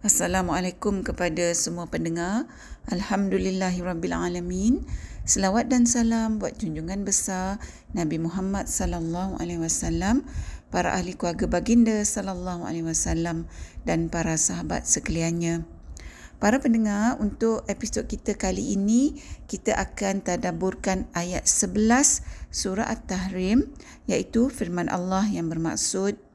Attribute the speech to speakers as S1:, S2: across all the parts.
S1: Assalamualaikum kepada semua pendengar. Alhamdulillahirabbilalamin. Selawat dan salam buat junjungan besar Nabi Muhammad sallallahu alaihi wasallam, para ahli keluarga baginda sallallahu alaihi wasallam dan para sahabat sekaliannya. Para pendengar, untuk episod kita kali ini, kita akan tadabburkan ayat 11 surah At-Tahrim iaitu firman Allah yang bermaksud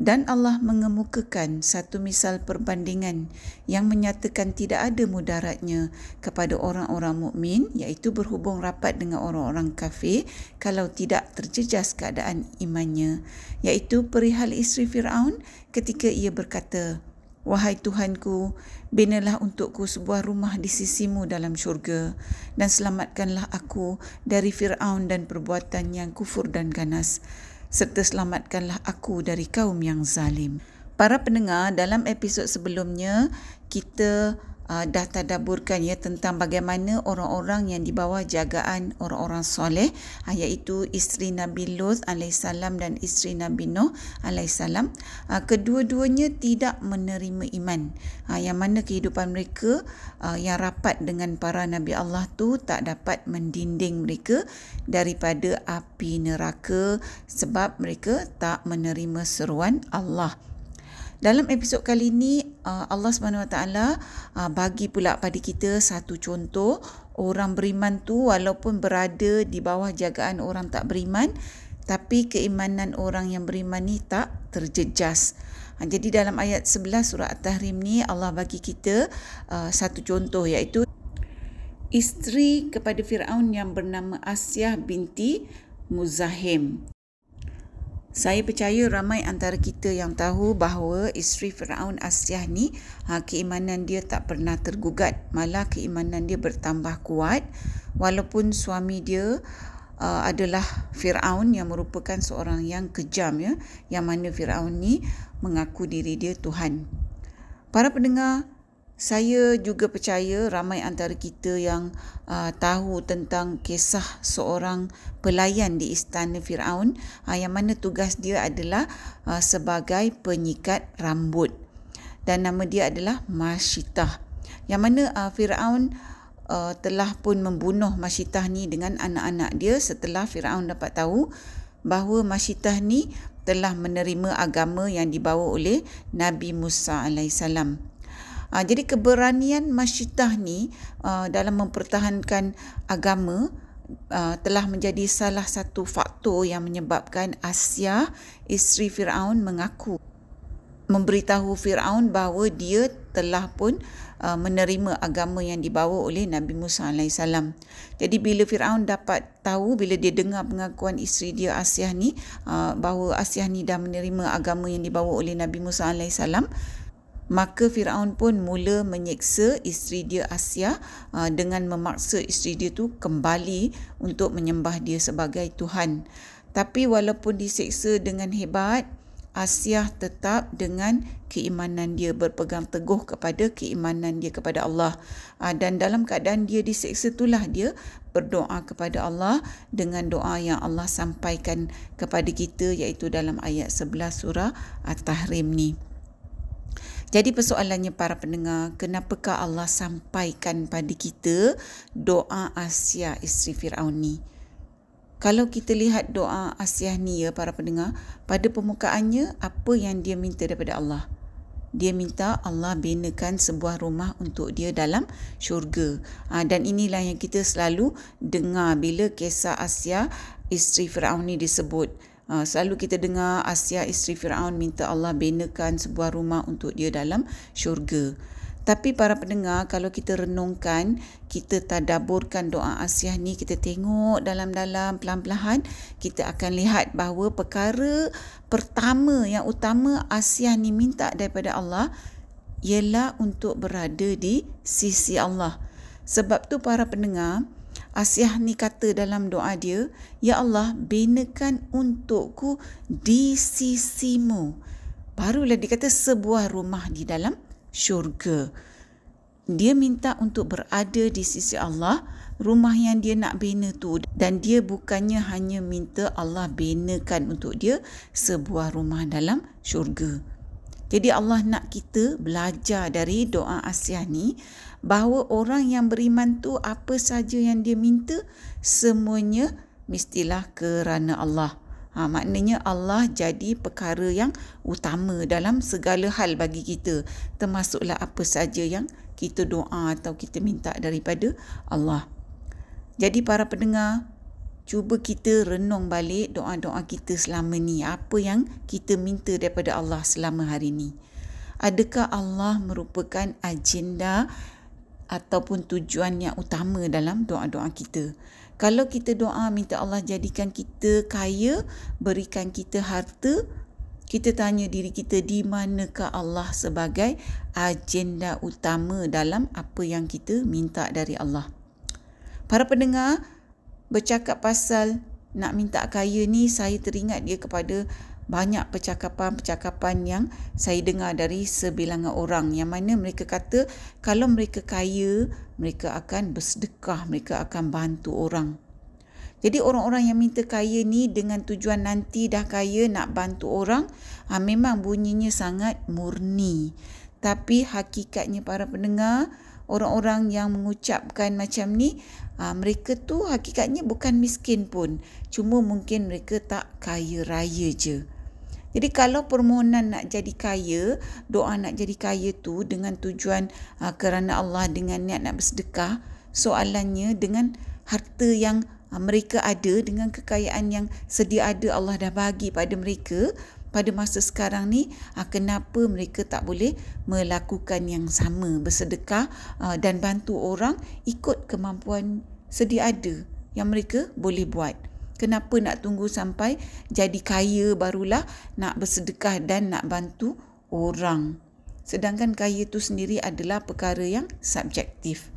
S1: dan Allah mengemukakan satu misal perbandingan yang menyatakan tidak ada mudaratnya kepada orang-orang mukmin iaitu berhubung rapat dengan orang-orang kafir kalau tidak terjejas keadaan imannya iaitu perihal isteri Firaun ketika ia berkata Wahai Tuhanku, binalah untukku sebuah rumah di sisimu dalam syurga dan selamatkanlah aku dari Fir'aun dan perbuatan yang kufur dan ganas serta selamatkanlah aku dari kaum yang zalim. Para pendengar, dalam episod sebelumnya kita uh, dah tadaburkan ya tentang bagaimana orang-orang yang di bawah jagaan orang-orang soleh uh, iaitu isteri Nabi Lut alaihissalam dan isteri Nabi Nuh alaihissalam uh, kedua-duanya tidak menerima iman uh, yang mana kehidupan mereka uh, yang rapat dengan para Nabi Allah tu tak dapat mendinding mereka daripada api neraka sebab mereka tak menerima seruan Allah. Dalam episod kali ini uh, Allah SWT uh, bagi pula pada kita satu contoh orang beriman tu walaupun berada di bawah jagaan orang tak beriman tapi keimanan orang yang beriman ni tak terjejas. Uh, jadi dalam ayat 11 surah At-Tahrim ni Allah bagi kita satu contoh iaitu isteri kepada Firaun yang bernama Asyah binti Muzahim. Saya percaya ramai antara kita yang tahu bahawa isteri Firaun Asyah ni ha, keimanan dia tak pernah tergugat, malah keimanan dia bertambah kuat walaupun suami dia uh, adalah Firaun yang merupakan seorang yang kejam ya, yang mana Firaun ni mengaku diri dia Tuhan. Para pendengar, saya juga percaya ramai antara kita yang uh, tahu tentang kisah seorang pelayan di istana Firaun uh, yang mana tugas dia adalah uh, sebagai penyikat rambut dan nama dia adalah Masyitah yang mana uh, Firaun uh, telah pun membunuh Masyitah ni dengan anak-anak dia setelah Firaun dapat tahu bahawa Masyitah ni telah menerima agama yang dibawa oleh Nabi Musa alaihissalam. Uh, jadi keberanian masyitah ni uh, dalam mempertahankan agama uh, telah menjadi salah satu faktor yang menyebabkan Asia isteri Firaun mengaku memberitahu Firaun bahawa dia telah pun uh, menerima agama yang dibawa oleh Nabi Musa alaihissalam. Jadi bila Firaun dapat tahu bila dia dengar pengakuan isteri dia Asia ni uh, bahawa Asia ni dah menerima agama yang dibawa oleh Nabi Musa alaihissalam, maka Firaun pun mula menyeksa isteri dia Asia uh, dengan memaksa isteri dia tu kembali untuk menyembah dia sebagai tuhan tapi walaupun diseksa dengan hebat Asia tetap dengan keimanan dia berpegang teguh kepada keimanan dia kepada Allah uh, dan dalam keadaan dia diseksa itulah dia berdoa kepada Allah dengan doa yang Allah sampaikan kepada kita iaitu dalam ayat 11 surah At-Tahrim ni. Jadi persoalannya para pendengar, kenapakah Allah sampaikan pada kita doa Asia isteri Firaun ni? Kalau kita lihat doa Asia ni ya para pendengar, pada permukaannya apa yang dia minta daripada Allah? Dia minta Allah binakan sebuah rumah untuk dia dalam syurga. Ha, dan inilah yang kita selalu dengar bila kisah Asia isteri Firaun ni disebut. Ha, selalu kita dengar Asia isteri Firaun minta Allah binakan sebuah rumah untuk dia dalam syurga. Tapi para pendengar, kalau kita renungkan, kita tadaburkan doa Asia ni, kita tengok dalam-dalam pelan-pelan, kita akan lihat bahawa perkara pertama yang utama Asia ni minta daripada Allah ialah untuk berada di sisi Allah. Sebab tu para pendengar, Asyah ni kata dalam doa dia, Ya Allah, binakan untukku di sisimu. Barulah dia kata sebuah rumah di dalam syurga. Dia minta untuk berada di sisi Allah, rumah yang dia nak bina tu. Dan dia bukannya hanya minta Allah binakan untuk dia sebuah rumah dalam syurga. Jadi Allah nak kita belajar dari doa Asia ni bahawa orang yang beriman tu apa saja yang dia minta semuanya mestilah kerana Allah. Ha, maknanya Allah jadi perkara yang utama dalam segala hal bagi kita. Termasuklah apa saja yang kita doa atau kita minta daripada Allah. Jadi para pendengar, cuba kita renung balik doa-doa kita selama ni. Apa yang kita minta daripada Allah selama hari ni. Adakah Allah merupakan agenda ataupun tujuan yang utama dalam doa-doa kita? Kalau kita doa minta Allah jadikan kita kaya, berikan kita harta, kita tanya diri kita di manakah Allah sebagai agenda utama dalam apa yang kita minta dari Allah. Para pendengar, bercakap pasal nak minta kaya ni saya teringat dia kepada banyak percakapan-percakapan yang saya dengar dari sebilangan orang yang mana mereka kata kalau mereka kaya, mereka akan bersedekah, mereka akan bantu orang. Jadi orang-orang yang minta kaya ni dengan tujuan nanti dah kaya nak bantu orang, ha, memang bunyinya sangat murni. Tapi hakikatnya para pendengar, orang-orang yang mengucapkan macam ni, ha, mereka tu hakikatnya bukan miskin pun. Cuma mungkin mereka tak kaya raya je. Jadi kalau permohonan nak jadi kaya, doa nak jadi kaya tu dengan tujuan uh, kerana Allah dengan niat nak bersedekah, soalannya dengan harta yang uh, mereka ada dengan kekayaan yang sedia ada Allah dah bagi pada mereka pada masa sekarang ni uh, kenapa mereka tak boleh melakukan yang sama bersedekah uh, dan bantu orang ikut kemampuan sedia ada yang mereka boleh buat. Kenapa nak tunggu sampai jadi kaya barulah nak bersedekah dan nak bantu orang. Sedangkan kaya itu sendiri adalah perkara yang subjektif.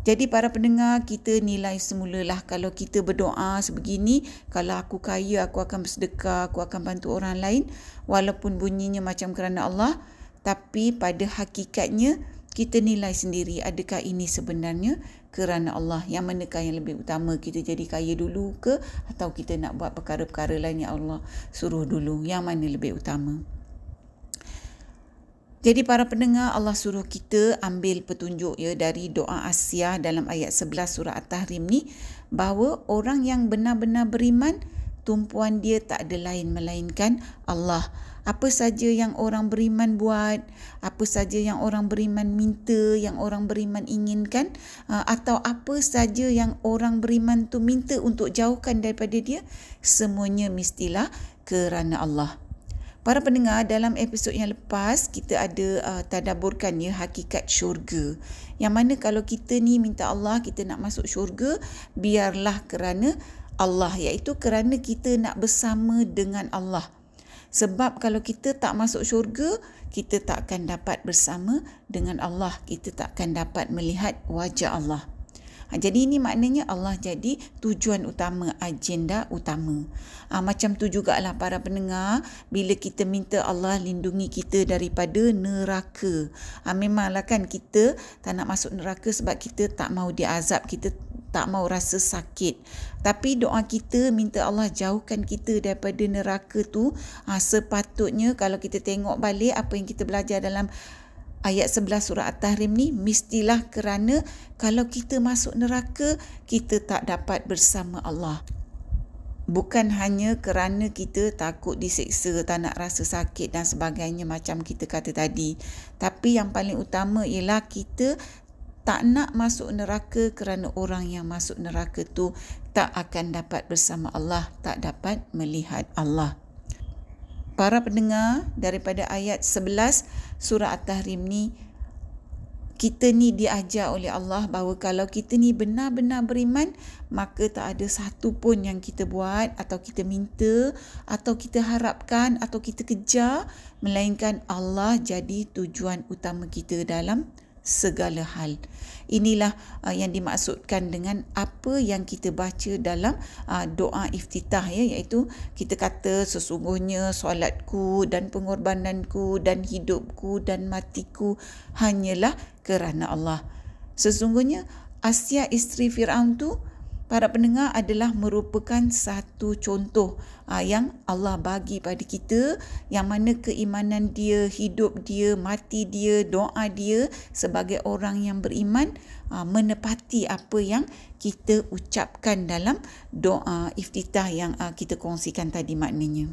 S1: Jadi para pendengar kita nilai semulalah kalau kita berdoa sebegini, kalau aku kaya aku akan bersedekah, aku akan bantu orang lain walaupun bunyinya macam kerana Allah, tapi pada hakikatnya kita nilai sendiri adakah ini sebenarnya kerana Allah yang manakah yang lebih utama? Kita jadi kaya dulu ke atau kita nak buat perkara-perkara lain yang Allah suruh dulu? Yang mana lebih utama? Jadi para pendengar Allah suruh kita ambil petunjuk ya dari doa Asia dalam ayat 11 surah At-Tahrim ni bahawa orang yang benar-benar beriman tumpuan dia tak ada lain melainkan Allah apa saja yang orang beriman buat, apa saja yang orang beriman minta, yang orang beriman inginkan uh, atau apa saja yang orang beriman tu minta untuk jauhkan daripada dia, semuanya mestilah kerana Allah. Para pendengar, dalam episod yang lepas kita ada uh, tadaburkan ya hakikat syurga. Yang mana kalau kita ni minta Allah kita nak masuk syurga, biarlah kerana Allah iaitu kerana kita nak bersama dengan Allah. Sebab kalau kita tak masuk syurga, kita tak akan dapat bersama dengan Allah. Kita tak akan dapat melihat wajah Allah. Ha, jadi ini maknanya Allah jadi tujuan utama, agenda utama. Ha, macam tu jugalah para pendengar, bila kita minta Allah lindungi kita daripada neraka. Ha, memanglah kan kita tak nak masuk neraka sebab kita tak mau diazab, kita tak mau rasa sakit. Tapi doa kita minta Allah jauhkan kita daripada neraka tu. Ha, sepatutnya kalau kita tengok balik apa yang kita belajar dalam ayat 11 surah At-Tahrim ni mestilah kerana kalau kita masuk neraka kita tak dapat bersama Allah. Bukan hanya kerana kita takut diseksa, tak nak rasa sakit dan sebagainya macam kita kata tadi. Tapi yang paling utama ialah kita tak nak masuk neraka kerana orang yang masuk neraka tu tak akan dapat bersama Allah, tak dapat melihat Allah. Para pendengar daripada ayat 11 surah At-Tahrim ni kita ni diajar oleh Allah bahawa kalau kita ni benar-benar beriman maka tak ada satu pun yang kita buat atau kita minta atau kita harapkan atau kita kejar melainkan Allah jadi tujuan utama kita dalam segala hal. Inilah uh, yang dimaksudkan dengan apa yang kita baca dalam uh, doa iftitah ya iaitu kita kata sesungguhnya solatku dan pengorbananku dan hidupku dan matiku hanyalah kerana Allah. Sesungguhnya Asia isteri Firaun tu para pendengar adalah merupakan satu contoh uh, yang Allah bagi pada kita yang mana keimanan dia, hidup dia, mati dia, doa dia sebagai orang yang beriman uh, menepati apa yang kita ucapkan dalam doa iftitah yang uh, kita kongsikan tadi maknanya.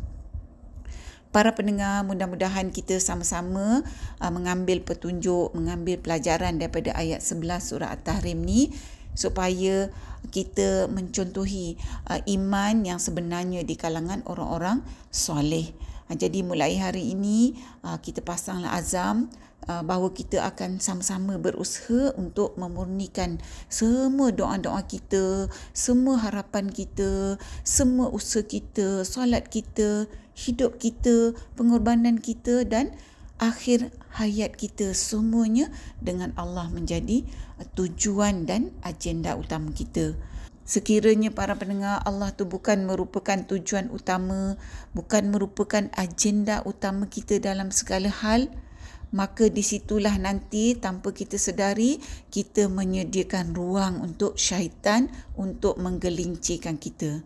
S1: Para pendengar, mudah-mudahan kita sama-sama uh, mengambil petunjuk, mengambil pelajaran daripada ayat 11 surah At-Tahrim ni supaya kita mencontohi uh, iman yang sebenarnya di kalangan orang-orang soleh. Uh, jadi mulai hari ini uh, kita pasanglah azam uh, bahawa kita akan sama-sama berusaha untuk memurnikan semua doa-doa kita, semua harapan kita, semua usaha kita, solat kita, hidup kita, pengorbanan kita dan akhir hayat kita semuanya dengan Allah menjadi tujuan dan agenda utama kita. Sekiranya para pendengar Allah tu bukan merupakan tujuan utama, bukan merupakan agenda utama kita dalam segala hal, maka di situlah nanti tanpa kita sedari kita menyediakan ruang untuk syaitan untuk menggelincirkan kita.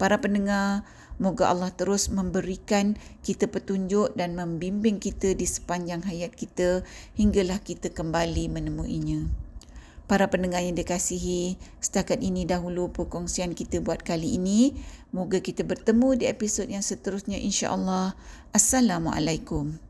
S1: Para pendengar, Moga Allah terus memberikan kita petunjuk dan membimbing kita di sepanjang hayat kita hinggalah kita kembali menemuinya. Para pendengar yang dikasihi, setakat ini dahulu perkongsian kita buat kali ini. Moga kita bertemu di episod yang seterusnya insya-Allah. Assalamualaikum.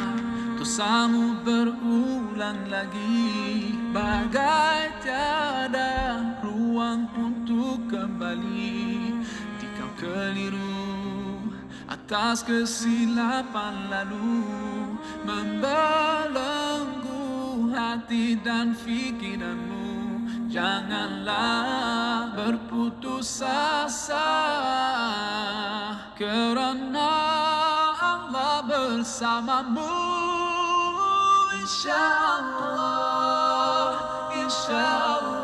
S1: dosamu berulang lagi Bagai tiada ruang untuk kembali. Jika keliru atas kesilapan lalu Membelenggu hati dan fikiranmu Janganlah berputus asa. Kerana Allah bersamamu insyaallah insyaallah